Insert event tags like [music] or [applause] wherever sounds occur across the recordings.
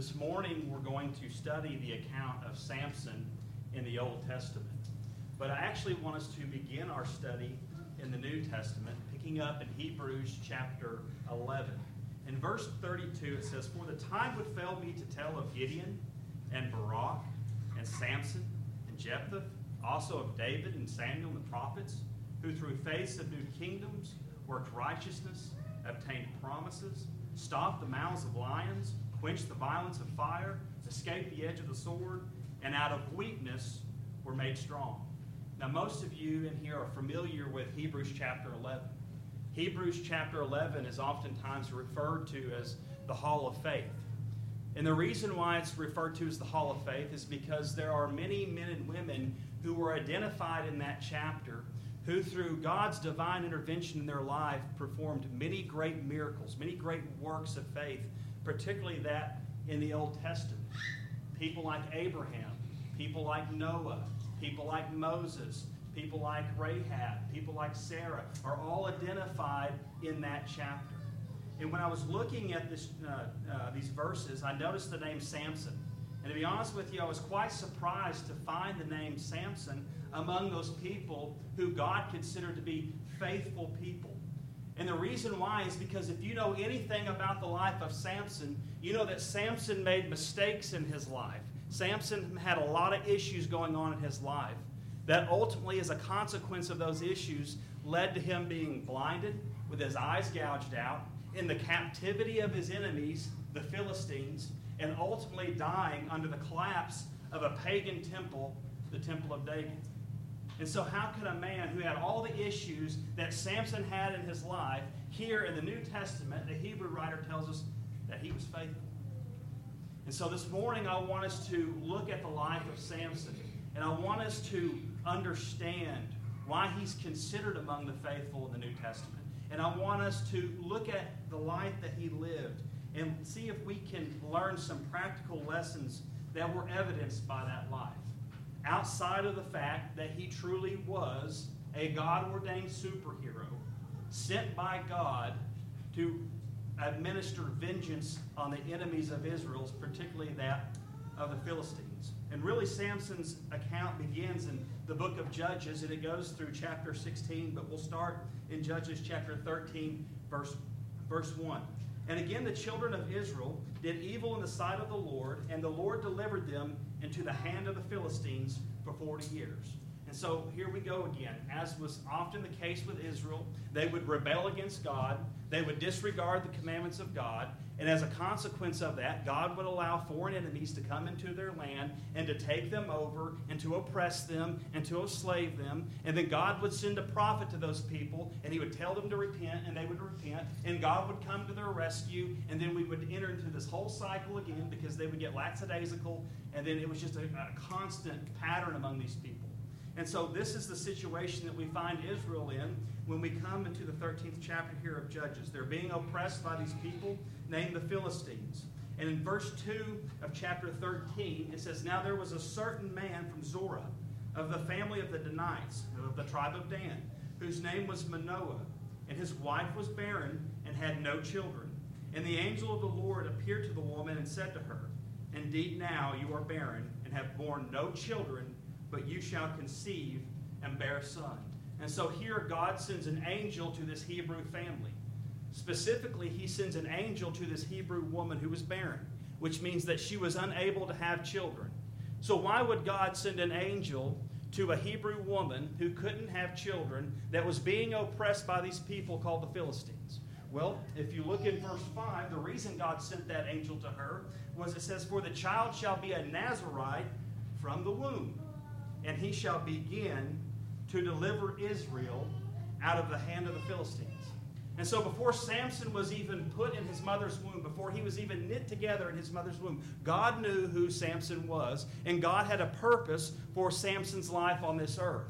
This morning we're going to study the account of Samson in the Old Testament. But I actually want us to begin our study in the New Testament, picking up in Hebrews chapter 11. In verse 32, it says, For the time would fail me to tell of Gideon and Barak and Samson and Jephthah, also of David and Samuel and the prophets, who through faith subdued kingdoms, worked righteousness, obtained promises, stopped the mouths of lions, quenched the violence of fire, escaped the edge of the sword, and out of weakness were made strong. Now, most of you in here are familiar with Hebrews chapter 11. Hebrews chapter 11 is oftentimes referred to as the Hall of Faith. And the reason why it's referred to as the Hall of Faith is because there are many men and women who were identified in that chapter who, through God's divine intervention in their life, performed many great miracles, many great works of faith, particularly that in the Old Testament. People like Abraham, people like Noah, people like Moses, people like Rahab, people like Sarah are all identified in that chapter. And when I was looking at this, uh, uh, these verses, I noticed the name Samson. And to be honest with you, I was quite surprised to find the name Samson among those people who God considered to be faithful people. And the reason why is because if you know anything about the life of Samson, you know that Samson made mistakes in his life. Samson had a lot of issues going on in his life that ultimately, as a consequence of those issues, led to him being blinded, with his eyes gouged out, in the captivity of his enemies, the Philistines, and ultimately dying under the collapse of a pagan temple, the Temple of Dagon. And so, how could a man who had all the issues that Samson had in his life, here in the New Testament, the Hebrew writer tells us that he was faithful? And so, this morning, I want us to look at the life of Samson, and I want us to understand why he's considered among the faithful in the New Testament. And I want us to look at the life that he lived and see if we can learn some practical lessons that were evidenced by that life. Outside of the fact that he truly was a God ordained superhero sent by God to administer vengeance on the enemies of Israel, particularly that of the Philistines. And really, Samson's account begins in the book of Judges and it goes through chapter 16, but we'll start in Judges chapter 13, verse, verse 1. And again, the children of Israel did evil in the sight of the Lord, and the Lord delivered them into the hand of the Philistines for 40 years. And so here we go again. As was often the case with Israel, they would rebel against God, they would disregard the commandments of God, and as a consequence of that, God would allow foreign enemies to come into their land and to take them over and to oppress them and to enslave them. And then God would send a prophet to those people and he would tell them to repent and they would repent. And God would come to their rescue. And then we would enter into this whole cycle again because they would get lackadaisical. And then it was just a, a constant pattern among these people. And so, this is the situation that we find Israel in when we come into the 13th chapter here of Judges. They're being oppressed by these people named the Philistines. And in verse 2 of chapter 13, it says, Now there was a certain man from Zorah, of the family of the Danites, of the tribe of Dan, whose name was Manoah, and his wife was barren and had no children. And the angel of the Lord appeared to the woman and said to her, Indeed, now you are barren and have borne no children but you shall conceive and bear a son. And so here God sends an angel to this Hebrew family. Specifically, he sends an angel to this Hebrew woman who was barren, which means that she was unable to have children. So, why would God send an angel to a Hebrew woman who couldn't have children that was being oppressed by these people called the Philistines? Well, if you look in verse 5, the reason God sent that angel to her was it says, For the child shall be a Nazarite from the womb and he shall begin to deliver Israel out of the hand of the Philistines. And so, before Samson was even put in his mother's womb, before he was even knit together in his mother's womb, God knew who Samson was, and God had a purpose for Samson's life on this earth.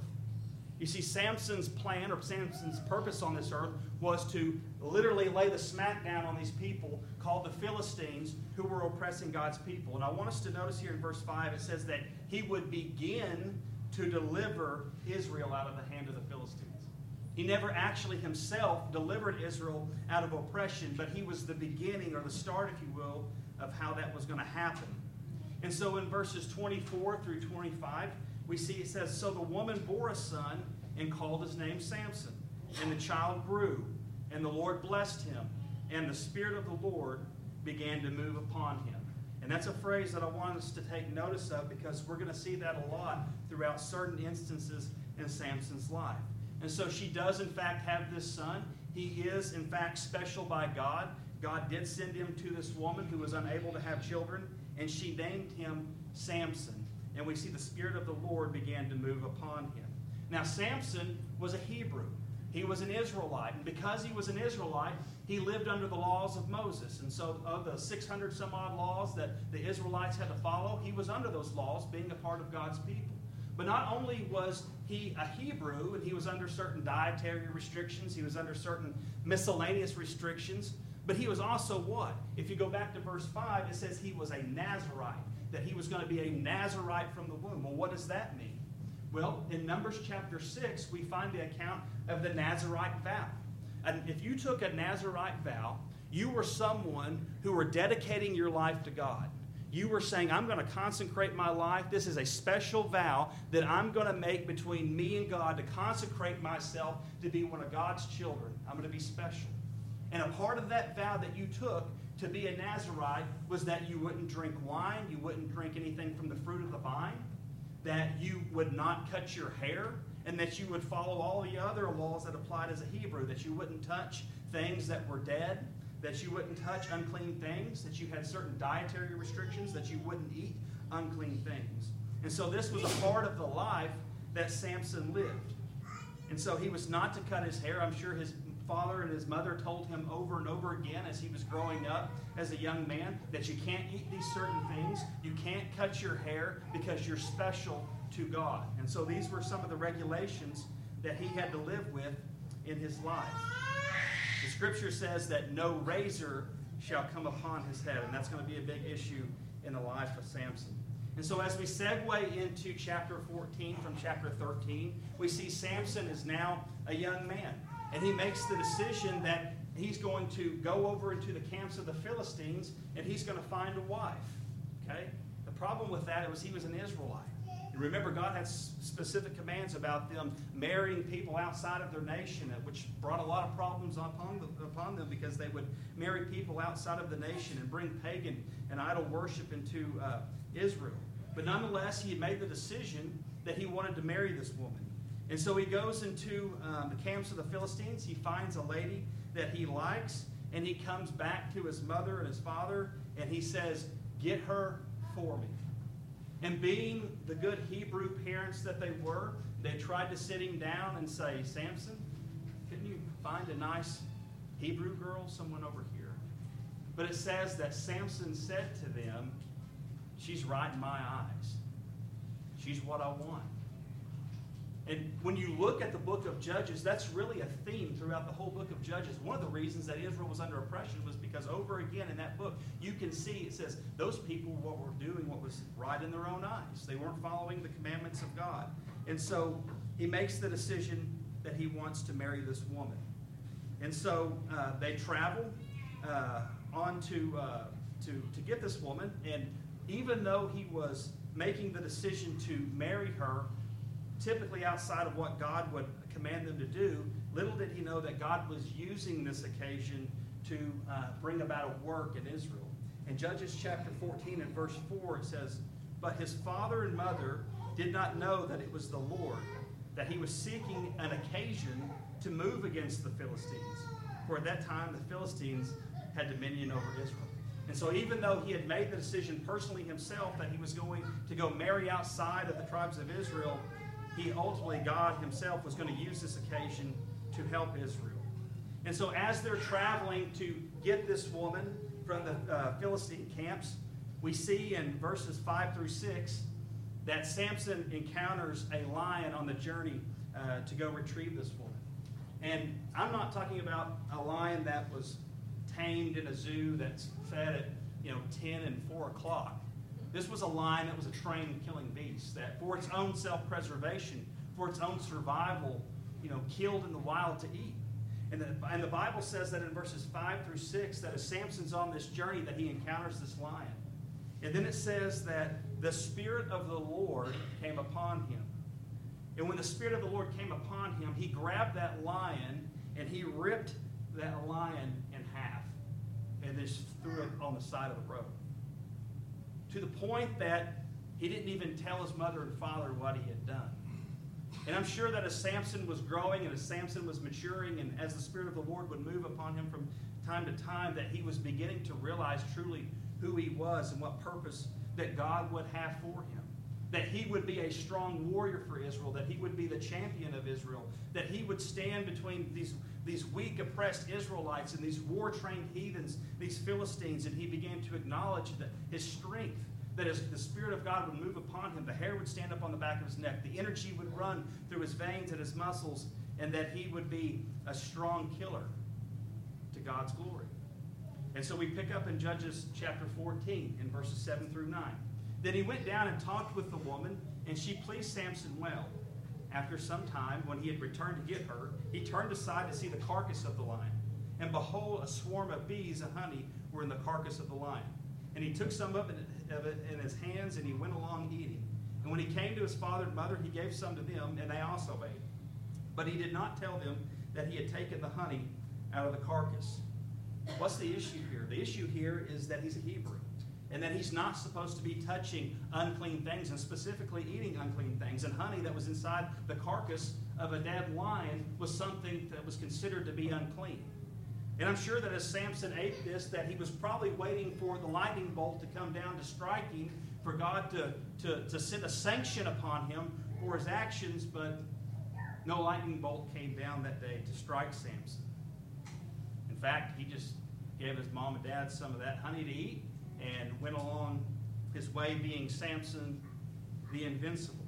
You see, Samson's plan or Samson's purpose on this earth was to literally lay the smackdown on these people called the Philistines who were oppressing God's people. And I want us to notice here in verse 5 it says that he would begin to deliver Israel out of the hand of the Philistines. He never actually himself delivered Israel out of oppression, but he was the beginning or the start, if you will, of how that was going to happen. And so in verses 24 through 25, we see it says, So the woman bore a son and called his name Samson. And the child grew, and the Lord blessed him, and the Spirit of the Lord began to move upon him. And that's a phrase that I want us to take notice of because we're going to see that a lot throughout certain instances in Samson's life. And so she does, in fact, have this son. He is, in fact, special by God. God did send him to this woman who was unable to have children, and she named him Samson. And we see the Spirit of the Lord began to move upon him. Now, Samson was a Hebrew. He was an Israelite. And because he was an Israelite, he lived under the laws of Moses. And so, of the 600 some odd laws that the Israelites had to follow, he was under those laws, being a part of God's people. But not only was he a Hebrew and he was under certain dietary restrictions, he was under certain miscellaneous restrictions, but he was also what? If you go back to verse 5, it says he was a Nazarite, that he was going to be a Nazarite from the womb. Well, what does that mean? Well, in Numbers chapter 6, we find the account of the Nazarite vow. And if you took a Nazarite vow, you were someone who were dedicating your life to God. You were saying, I'm going to consecrate my life. This is a special vow that I'm going to make between me and God to consecrate myself to be one of God's children. I'm going to be special. And a part of that vow that you took to be a Nazarite was that you wouldn't drink wine, you wouldn't drink anything from the fruit of the vine, that you would not cut your hair, and that you would follow all the other laws that applied as a Hebrew, that you wouldn't touch things that were dead, that you wouldn't touch unclean things, that you had certain dietary restrictions, that you wouldn't eat unclean things. And so this was a part of the life that Samson lived. And so he was not to cut his hair. I'm sure his father and his mother told him over and over again as he was growing up as a young man that you can't eat these certain things, you can't cut your hair because you're special to God. And so these were some of the regulations that he had to live with in his life. The scripture says that no razor shall come upon his head, and that's going to be a big issue in the life of Samson. And so, as we segue into chapter 14 from chapter 13, we see Samson is now a young man. And he makes the decision that he's going to go over into the camps of the Philistines and he's going to find a wife. Okay? The problem with that was he was an Israelite. And remember, God had specific commands about them marrying people outside of their nation, which brought a lot of problems upon them, upon them because they would marry people outside of the nation and bring pagan and idol worship into uh, Israel. But nonetheless, he had made the decision that he wanted to marry this woman. And so he goes into um, the camps of the Philistines. He finds a lady that he likes, and he comes back to his mother and his father, and he says, Get her for me. And being the good Hebrew parents that they were, they tried to sit him down and say, Samson, couldn't you find a nice Hebrew girl, someone over here? But it says that Samson said to them, She's right in my eyes. She's what I want. And when you look at the book of Judges, that's really a theme throughout the whole book of Judges. One of the reasons that Israel was under oppression was because over again in that book, you can see it says those people what were doing what was right in their own eyes. They weren't following the commandments of God. And so he makes the decision that he wants to marry this woman. And so uh, they travel uh, on to, uh, to, to get this woman. And even though he was making the decision to marry her, typically outside of what God would command them to do, little did he know that God was using this occasion to uh, bring about a work in Israel. In Judges chapter 14 and verse 4, it says, But his father and mother did not know that it was the Lord, that he was seeking an occasion to move against the Philistines. For at that time, the Philistines had dominion over Israel. And so, even though he had made the decision personally himself that he was going to go marry outside of the tribes of Israel, he ultimately, God himself, was going to use this occasion to help Israel. And so, as they're traveling to get this woman from the uh, Philistine camps, we see in verses 5 through 6 that Samson encounters a lion on the journey uh, to go retrieve this woman. And I'm not talking about a lion that was tamed in a zoo that's fed at you know 10 and 4 o'clock. This was a lion that was a trained killing beast that, for its own self preservation, for its own survival, you know, killed in the wild to eat. And the, and the Bible says that in verses 5 through 6 that as Samson's on this journey that he encounters this lion. And then it says that the Spirit of the Lord came upon him. And when the Spirit of the Lord came upon him, he grabbed that lion and he ripped that lion in half and just threw it on the side of the road. To the point that he didn't even tell his mother and father what he had done. And I'm sure that as Samson was growing and as Samson was maturing and as the Spirit of the Lord would move upon him from time to time, that he was beginning to realize truly who he was and what purpose that God would have for him. That he would be a strong warrior for Israel, that he would be the champion of Israel, that he would stand between these, these weak, oppressed Israelites and these war trained heathens, these Philistines, and he began to acknowledge that his strength that as the Spirit of God would move upon him, the hair would stand up on the back of his neck, the energy would run through his veins and his muscles, and that he would be a strong killer to God's glory. And so we pick up in Judges chapter 14 in verses 7 through 9. Then he went down and talked with the woman, and she pleased Samson well. After some time, when he had returned to get her, he turned aside to see the carcass of the lion. And behold, a swarm of bees and honey were in the carcass of the lion. And he took some of it, in his hands, and he went along eating. And when he came to his father and mother, he gave some to them, and they also ate. But he did not tell them that he had taken the honey out of the carcass. What's the issue here? The issue here is that he's a Hebrew and that he's not supposed to be touching unclean things and specifically eating unclean things. And honey that was inside the carcass of a dead lion was something that was considered to be unclean. And I'm sure that as Samson ate this, that he was probably waiting for the lightning bolt to come down to strike him, for God to, to, to send a sanction upon him for his actions, but no lightning bolt came down that day to strike Samson. In fact, he just gave his mom and dad some of that honey to eat and went along his way being Samson the invincible.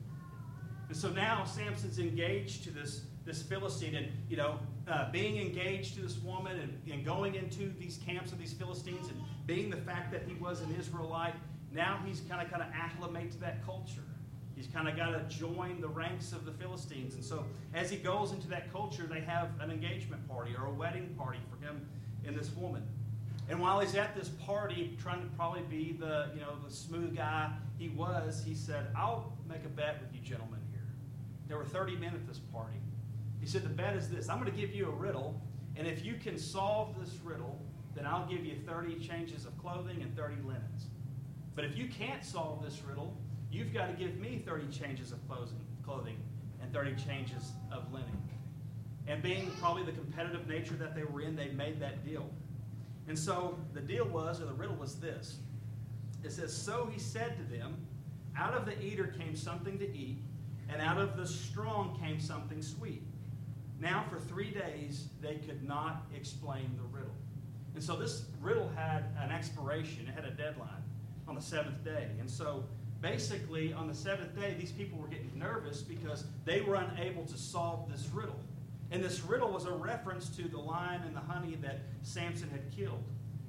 And so now Samson's engaged to this, this Philistine and, you know, uh, being engaged to this woman and, and going into these camps of these Philistines and being the fact that he was an Israelite, now he's kind of kind of acclimate to that culture. He's kind of got to join the ranks of the Philistines. And so as he goes into that culture, they have an engagement party or a wedding party for him and this woman. And while he's at this party, trying to probably be the, you know, the smooth guy he was, he said, I'll make a bet with you gentlemen here. There were 30 men at this party. He said, the bet is this. I'm going to give you a riddle, and if you can solve this riddle, then I'll give you 30 changes of clothing and 30 linens. But if you can't solve this riddle, you've got to give me 30 changes of clothing and 30 changes of linen. And being probably the competitive nature that they were in, they made that deal. And so the deal was, or the riddle was this. It says, So he said to them, Out of the eater came something to eat, and out of the strong came something sweet. Now, for three days, they could not explain the riddle. And so this riddle had an expiration, it had a deadline on the seventh day. And so basically, on the seventh day, these people were getting nervous because they were unable to solve this riddle. And this riddle was a reference to the lion and the honey that Samson had killed.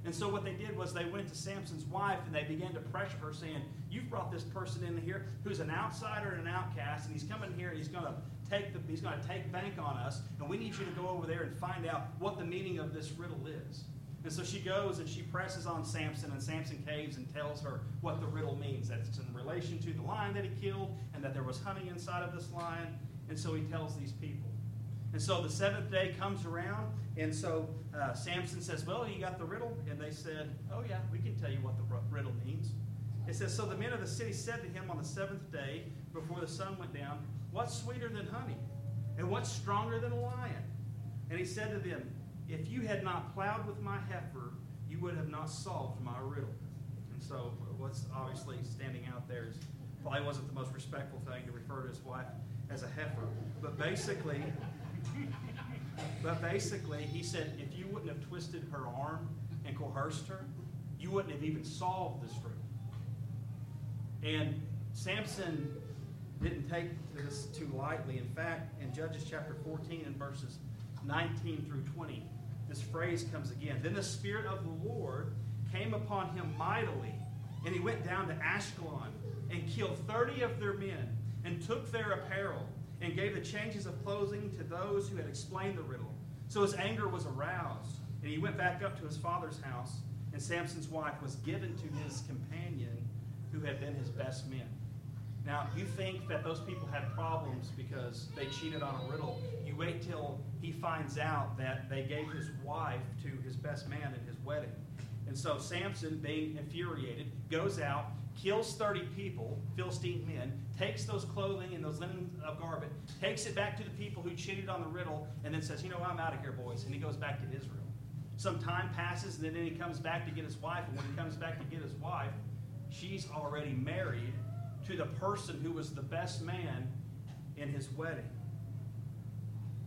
And so what they did was they went to Samson's wife and they began to pressure her, saying, You've brought this person in here who's an outsider and an outcast, and he's coming here and he's gonna take the he's gonna take bank on us, and we need you to go over there and find out what the meaning of this riddle is. And so she goes and she presses on Samson, and Samson caves and tells her what the riddle means that it's in relation to the lion that he killed, and that there was honey inside of this lion. And so he tells these people. And so the seventh day comes around, and so uh, Samson says, Well, you got the riddle? And they said, Oh, yeah, we can tell you what the riddle means. It says, So the men of the city said to him on the seventh day, before the sun went down, What's sweeter than honey? And what's stronger than a lion? And he said to them, If you had not plowed with my heifer, you would have not solved my riddle. And so what's obviously standing out there is probably wasn't the most respectful thing to refer to his wife as a heifer. But basically, but basically, he said, if you wouldn't have twisted her arm and coerced her, you wouldn't have even solved this riddle. And Samson didn't take this too lightly. In fact, in Judges chapter 14 and verses 19 through 20, this phrase comes again. Then the Spirit of the Lord came upon him mightily, and he went down to Ashkelon and killed 30 of their men and took their apparel and gave the changes of clothing to those who had explained the riddle. So his anger was aroused, and he went back up to his father's house, and Samson's wife was given to his companion who had been his best man. Now, you think that those people had problems because they cheated on a riddle. You wait till he finds out that they gave his wife to his best man at his wedding. And so Samson, being infuriated, goes out, kills 30 people, Philistine men, takes those clothing and those linen of garment, takes it back to the people who cheated on the riddle, and then says, You know, I'm out of here, boys. And he goes back to Israel. Some time passes, and then he comes back to get his wife. And when he comes back to get his wife, she's already married to the person who was the best man in his wedding.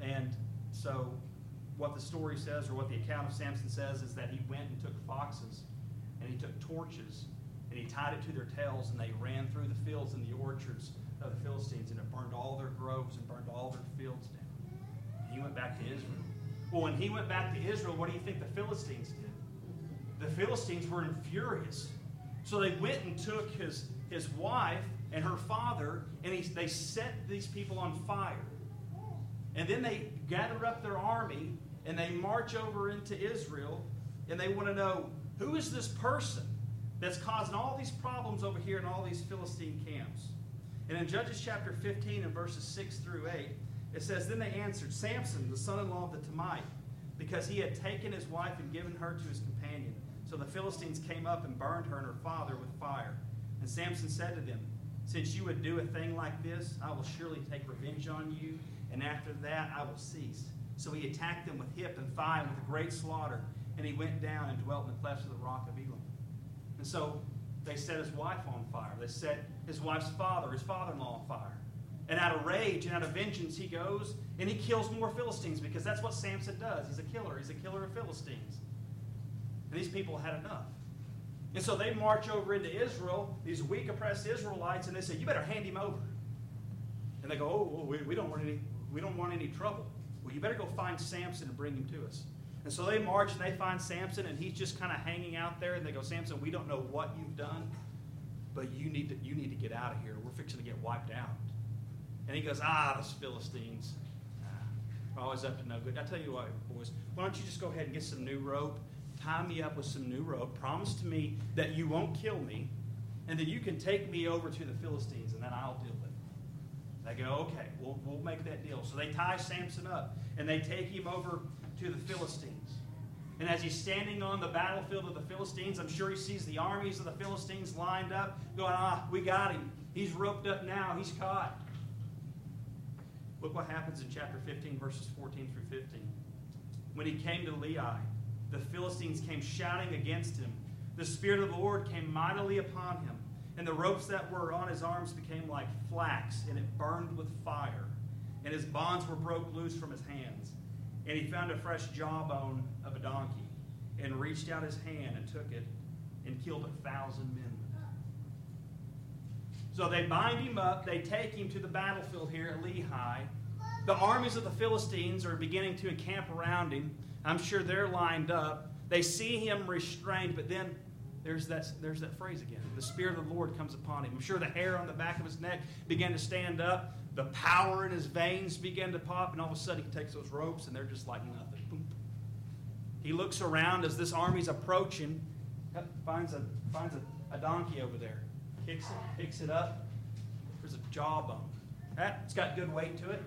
And so, what the story says, or what the account of Samson says, is that he went and took foxes, and he took torches, and he tied it to their tails, and they ran through the fields and the orchards of the Philistines, and it burned all their groves and burned all their fields down. And he went back to Israel. Well, when he went back to Israel, what do you think the Philistines did? The Philistines were furious. So they went and took his, his wife and her father, and he, they set these people on fire. And then they gather up their army and they march over into Israel and they want to know who is this person that's causing all these problems over here in all these Philistine camps. And in Judges chapter 15 and verses 6 through 8, it says, Then they answered Samson, the son in law of the Timnite, because he had taken his wife and given her to his companion. So the Philistines came up and burned her and her father with fire. And Samson said to them, Since you would do a thing like this, I will surely take revenge on you, and after that I will cease. So he attacked them with hip and thigh and with a great slaughter, and he went down and dwelt in the clefts of the rock of Etam. And so they set his wife on fire. They set his wife's father, his father in law, on fire. And out of rage and out of vengeance, he goes and he kills more Philistines because that's what Samson does. He's a killer, he's a killer of Philistines. And these people had enough. And so they march over into Israel, these weak, oppressed Israelites, and they say, You better hand him over. And they go, Oh, oh we, we, don't want any, we don't want any trouble. Well, you better go find Samson and bring him to us. And so they march and they find Samson, and he's just kind of hanging out there. And they go, Samson, we don't know what you've done, but you need to, you need to get out of here. We're fixing to get wiped out. And he goes, Ah, those Philistines. Ah, always up to no good. I tell you what, boys, why don't you just go ahead and get some new rope, tie me up with some new rope, promise to me that you won't kill me, and then you can take me over to the Philistines, and then I'll deal with it. They go, okay, we'll, we'll make that deal. So they tie Samson up, and they take him over to the Philistines. And as he's standing on the battlefield of the Philistines, I'm sure he sees the armies of the Philistines lined up, going, ah, we got him. He's roped up now. He's caught. Look what happens in chapter 15, verses 14 through 15. When he came to Lehi, the Philistines came shouting against him. The Spirit of the Lord came mightily upon him, and the ropes that were on his arms became like flax, and it burned with fire. And his bonds were broke loose from his hands. And he found a fresh jawbone of a donkey, and reached out his hand and took it, and killed a thousand men with it. So they bind him up, they take him to the battlefield here at Lehi. The armies of the Philistines are beginning to encamp around him. I'm sure they're lined up. They see him restrained, but then there's that, there's that phrase again. The Spirit of the Lord comes upon him. I'm sure the hair on the back of his neck began to stand up. The power in his veins began to pop, and all of a sudden he takes those ropes, and they're just like nothing. Boom. He looks around as this army's approaching, finds a, finds a, a donkey over there, kicks it, picks it up. There's a jawbone. That, it's got good weight to it.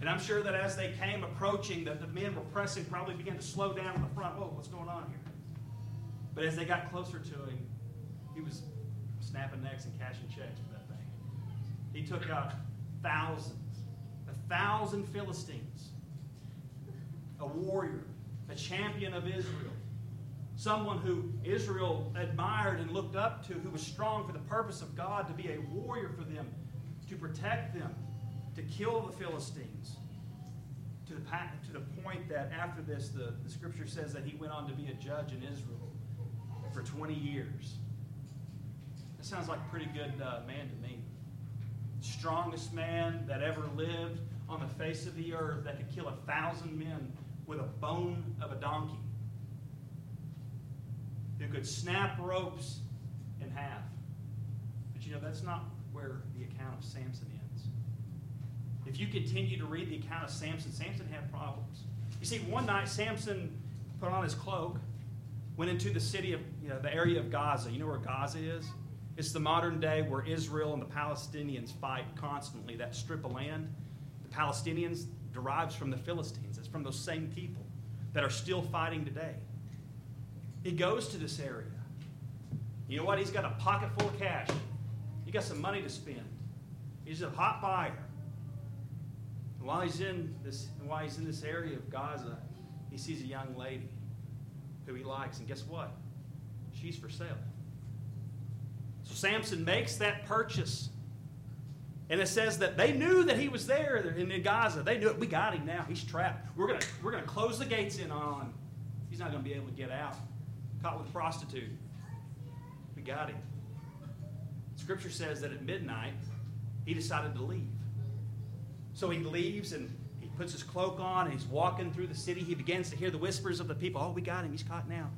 And I'm sure that as they came approaching, that the men were pressing, probably began to slow down in the front. Whoa, what's going on here? But as they got closer to him, he was snapping necks and cashing checks for that thing. He took out thousands, a thousand Philistines, a warrior, a champion of Israel, someone who Israel admired and looked up to, who was strong for the purpose of God to be a warrior for them, to protect them, to kill the Philistines. To the, to the point that after this, the, the scripture says that he went on to be a judge in Israel for 20 years. That sounds like a pretty good uh, man to me. Strongest man that ever lived on the face of the earth that could kill a thousand men with a bone of a donkey. Who could snap ropes in half. But you know, that's not where the account of Samson ends. If you continue to read the account of Samson, Samson had problems. You see, one night Samson put on his cloak, went into the city of, you know, the area of Gaza. You know where Gaza is? It's the modern day where Israel and the Palestinians fight constantly, that strip of land. The Palestinians derives from the Philistines. It's from those same people that are still fighting today. He goes to this area. You know what? He's got a pocket full of cash. He got some money to spend. He's a hot buyer. And while he's in this, while he's in this area of Gaza, he sees a young lady who he likes, and guess what? She's for sale. So Samson makes that purchase. And it says that they knew that he was there in Gaza. They knew it. We got him now. He's trapped. We're going to we're gonna close the gates in on him. He's not going to be able to get out. Caught with a prostitute. We got him. Scripture says that at midnight, he decided to leave. So he leaves and he puts his cloak on and he's walking through the city. He begins to hear the whispers of the people. Oh, we got him. He's caught now.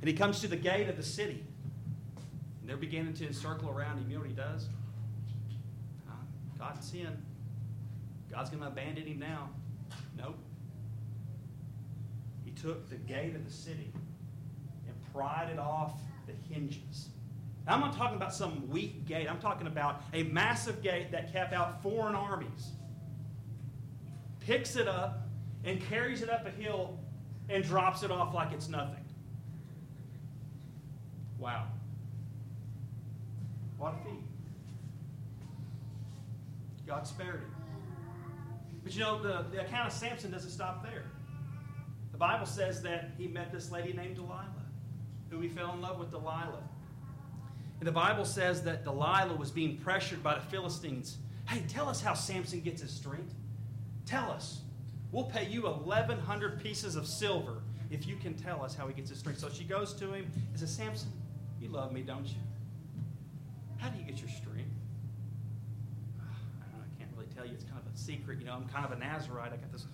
And he comes to the gate of the city. And they're beginning to encircle around him. You know what he does? Uh, God sin. God's going to abandon him now. Nope. He took the gate of the city and pried it off the hinges. Now, I'm not talking about some weak gate. I'm talking about a massive gate that kept out foreign armies. Picks it up and carries it up a hill and drops it off like it's nothing. Wow. What a feat. God spared him. But you know, the, the account of Samson doesn't stop there. The Bible says that he met this lady named Delilah, who he fell in love with Delilah. And the Bible says that Delilah was being pressured by the Philistines. Hey, tell us how Samson gets his strength. Tell us. We'll pay you 1,100 pieces of silver if you can tell us how he gets his strength. So she goes to him and says, Samson, you love me, don't you? How do you get your strength? I, know, I can't really tell you. It's kind of a secret. You know, I'm kind of a Nazarite. I got this.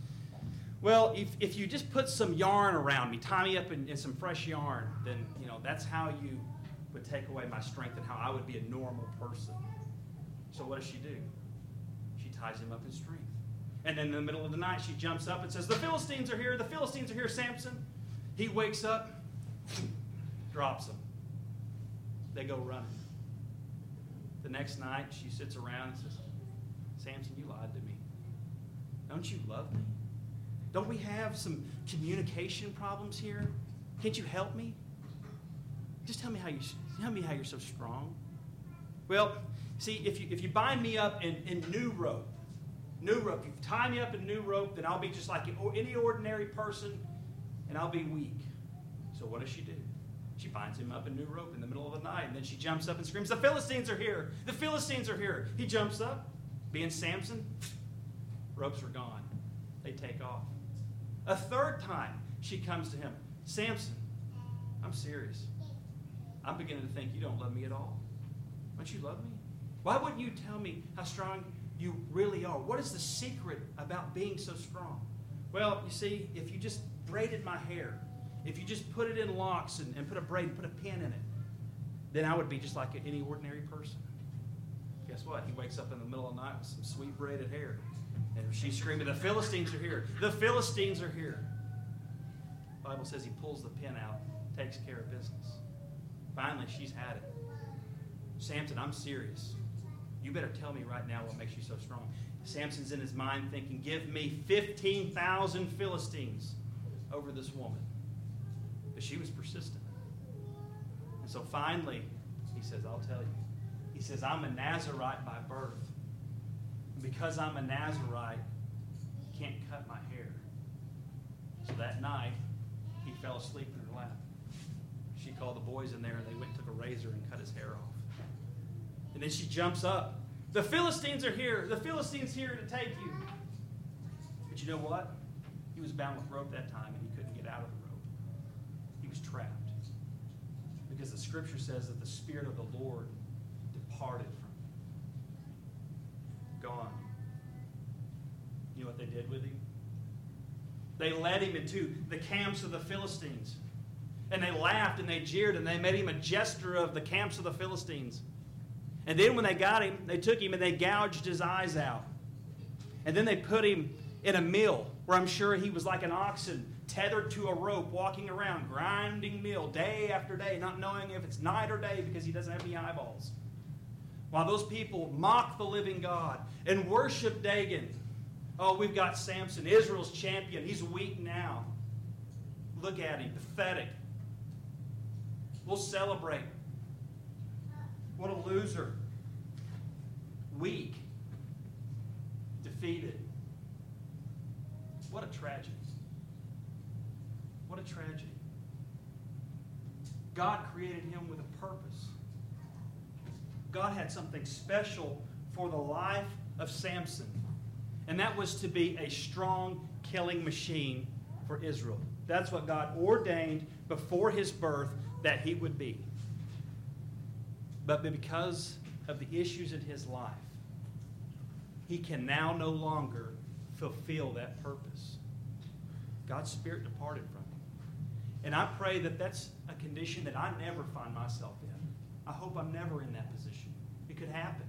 Well, if, if you just put some yarn around me, tie me up in, in some fresh yarn, then, you know, that's how you would take away my strength and how I would be a normal person. So what does she do? She ties him up in strength. And then in the middle of the night, she jumps up and says, The Philistines are here. The Philistines are here, Samson. He wakes up, [clears throat] drops them. They go running. The next night, she sits around and says, Samson, you lied to me. Don't you love me? Don't we have some communication problems here? Can't you help me? Just tell me how you tell me how you're so strong. Well, see, if you if you bind me up in, in new rope, new rope, you tie me up in new rope, then I'll be just like any ordinary person, and I'll be weak. So what does she do? She binds him up in new rope in the middle of the night, and then she jumps up and screams, The Philistines are here! The Philistines are here! He jumps up, being Samson, [sniffs] ropes are gone. They take off. A third time, she comes to him, Samson, I'm serious. I'm beginning to think you don't love me at all. Don't you love me? Why wouldn't you tell me how strong you really are? What is the secret about being so strong? Well, you see, if you just braided my hair, if you just put it in locks and, and put a braid and put a pin in it, then I would be just like any ordinary person. Guess what? He wakes up in the middle of the night with some sweet braided hair. And she's screaming, The Philistines are here. The Philistines are here. The Bible says he pulls the pin out, takes care of business. Finally, she's had it. Samson, I'm serious. You better tell me right now what makes you so strong. Samson's in his mind thinking, Give me 15,000 Philistines over this woman. But she was persistent. And so finally, he says, I'll tell you. He says, I'm a Nazarite by birth. And because I'm a Nazarite, can't cut my hair. So that night, he fell asleep in her lap. She called the boys in there, and they went and took a razor and cut his hair off. And then she jumps up. The Philistines are here. The Philistines here to take you. But you know what? He was bound with rope that time, and he couldn't get out of the was trapped. Because the scripture says that the Spirit of the Lord departed from him. Gone. You know what they did with him? They led him into the camps of the Philistines. And they laughed and they jeered and they made him a jester of the camps of the Philistines. And then when they got him, they took him and they gouged his eyes out. And then they put him in a mill where I'm sure he was like an oxen tethered to a rope, walking around, grinding meal day after day, not knowing if it's night or day because he doesn't have any eyeballs. While those people mock the living God and worship Dagon. Oh, we've got Samson, Israel's champion. He's weak now. Look at him, pathetic. We'll celebrate. What a loser. Weak. Defeated. What a tragedy. What a tragedy. God created him with a purpose. God had something special for the life of Samson, and that was to be a strong killing machine for Israel. That's what God ordained before his birth that he would be. But because of the issues in his life, he can now no longer fulfill that purpose. God's Spirit departed from. And I pray that that's a condition that I never find myself in. I hope I'm never in that position. It could happen.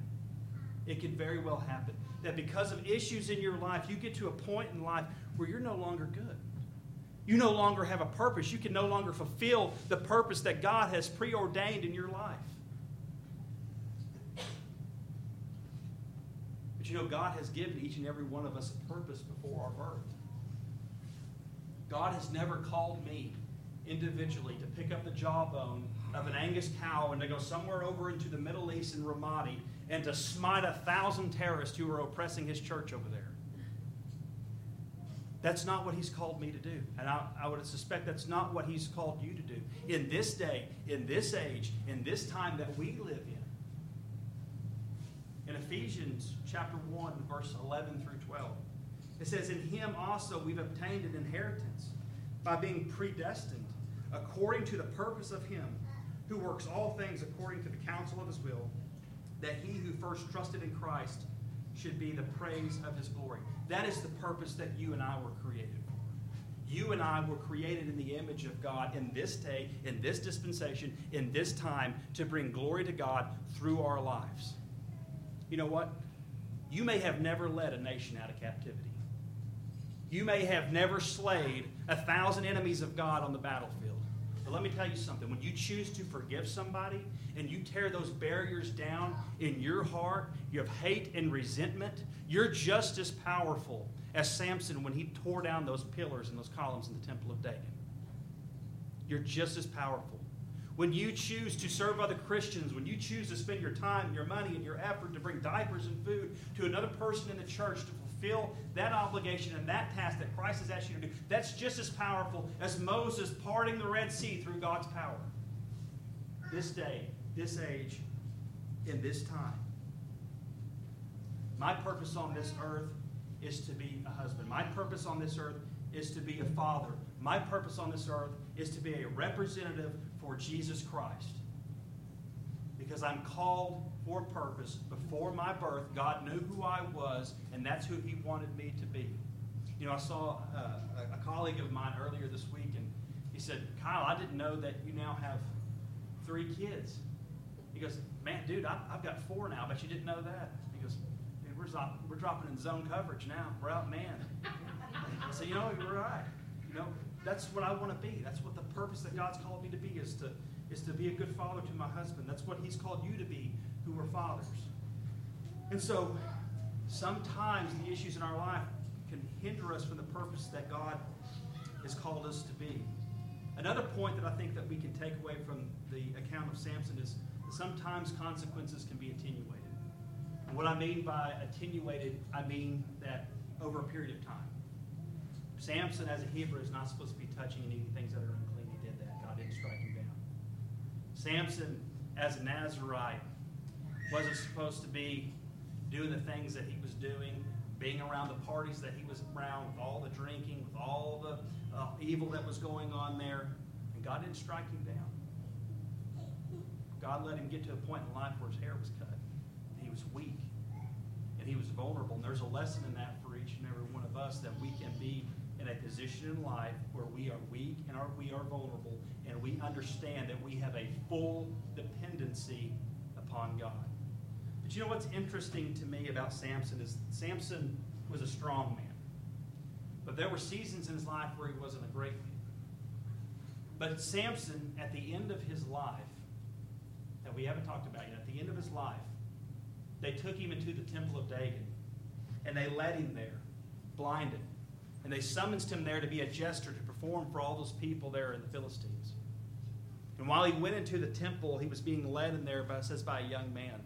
It could very well happen. That because of issues in your life, you get to a point in life where you're no longer good. You no longer have a purpose. You can no longer fulfill the purpose that God has preordained in your life. But you know, God has given each and every one of us a purpose before our birth. God has never called me individually to pick up the jawbone of an Angus cow and to go somewhere over into the Middle East in Ramadi and to smite a thousand terrorists who are oppressing his church over there. That's not what he's called me to do. And I, I, would suspect that's not what he's called you to do. In this day, in this age, in this time that we live in. In Ephesians chapter 1, verse 11 through 12, it says, In him also we've obtained an inheritance by being predestined according to the purpose of him who works all things according to the counsel of his will, that he who first trusted in Christ should be the praise of his glory. That is the purpose that you and I were created for. You and I were created in the image of God in this day, in this dispensation, in this time, to bring glory to God through our lives. You know what? You may have never led a nation out of captivity. You may have never slayed a thousand enemies of God on the battlefield. But let me tell you something. When you choose to forgive somebody and you tear those barriers down in your heart, you have hate and resentment, you're just as powerful as Samson when he tore down those pillars and those columns in the temple of Dagon. You're just as powerful. When you choose to serve other Christians, when you choose to spend your time, your money, and your effort to bring diapers and food to another person in the church to fulfill that obligation and that task that Christ has asked you to do, that's just as powerful as Moses parting the Red Sea through God's power. This day, this age, in this time. My purpose on this earth is to be a husband. My purpose on this earth is to be a father. My purpose on this earth is to be a representative for Jesus Christ because I'm called for purpose. Before my birth, God knew who I was, and that's who He wanted me to be. You know, I saw uh, a colleague of mine earlier this week, and he said, Kyle, I didn't know that you now have three kids. He goes, Man, dude, I, have got four now, but you didn't know that. He goes, Dude, we're, we're dropping in zone coverage now. We're out man. I said, You know, you're right. You know, that's what I want to be. That's what the purpose that God's called me to be is to is to be a good father to my husband. That's what he's called you to be, who are fathers. And so sometimes the issues in our life can hinder us from the purpose that God has called us to be. Another point that I think that we can take away from the account of Samson is that sometimes consequences can be attenuated. And what I mean by attenuated, I mean that over a period of time. Samson, as a Hebrew, is not supposed to be touching eating things that are unclean. He did that. God didn't strike him down. Samson, as a Nazarite, wasn't supposed to be doing the things that he was doing, being around the parties that he was around, with all the drinking, with all the uh, evil that was going on there. And God didn't strike him down. God let him get to a point in life where his hair was cut. And he was weak. And he was vulnerable. And there's a lesson in that for each and every one of us that we can be in a position in life where we are weak and are, we are vulnerable, and we understand that we have a full dependency upon God. But you know what's interesting to me about Samson is Samson was a strong man. But there were seasons in his life where he wasn't a great man. But Samson, at the end of his life, that we haven't talked about yet, at the end of his life, they took him into the temple of Dagon and they led him there, blinded. And they summoned him there to be a jester to perform for all those people there in the Philistines. And while he went into the temple, he was being led in there, by, says, by a young man.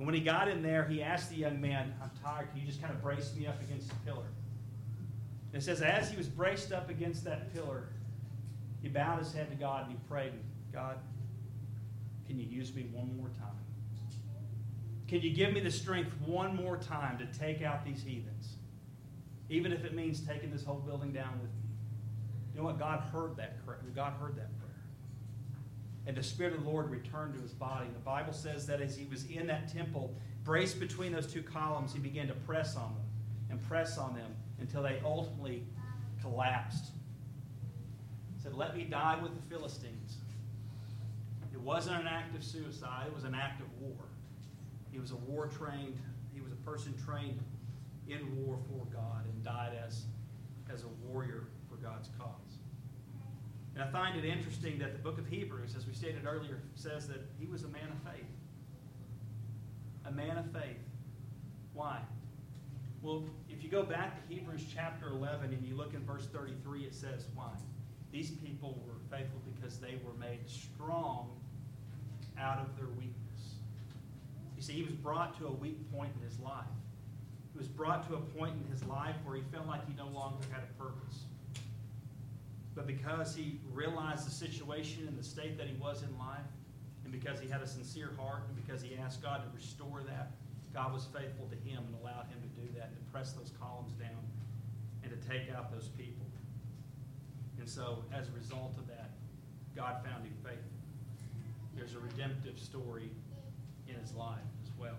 And when he got in there, he asked the young man, I'm tired. Can you just kind of brace me up against the pillar? And it says, as he was braced up against that pillar, he bowed his head to God and he prayed, God, can you use me one more time? Can you give me the strength one more time to take out these heathens? Even if it means taking this whole building down with me. You know what? God heard that God heard that. And the Spirit of the Lord returned to his body. The Bible says that as he was in that temple, braced between those two columns, he began to press on them and press on them until they ultimately collapsed. He said, Let me die with the Philistines. It wasn't an act of suicide, it was an act of war. He was a war trained, he was a person trained in war for God and died as, as a warrior for God's cause. And I find it interesting that the book of Hebrews, as we stated earlier, says that he was a man of faith. A man of faith. Why? Well, if you go back to Hebrews chapter 11 and you look in verse 33, it says why. These people were faithful because they were made strong out of their weakness. You see, he was brought to a weak point in his life. He was brought to a point in his life where he felt like he no longer had a purpose. But because he realized the situation and the state that he was in life, and because he had a sincere heart, and because he asked God to restore that, God was faithful to him and allowed him to do that, and to press those columns down and to take out those people. And so, as a result of that, God found him faithful. There's a redemptive story in his life as well.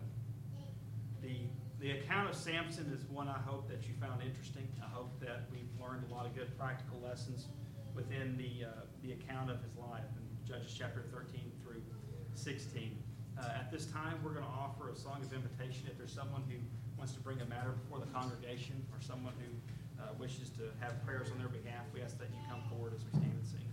The, the account of Samson is one I hope that you found interesting. I hope that we've learned a lot of good practical lessons within the, uh, the account of his life in Judges chapter 13 through 16. Uh, at this time, we're going to offer a song of invitation. If there's someone who wants to bring a matter before the congregation or someone who uh, wishes to have prayers on their behalf, we ask that you come forward as we stand and sing.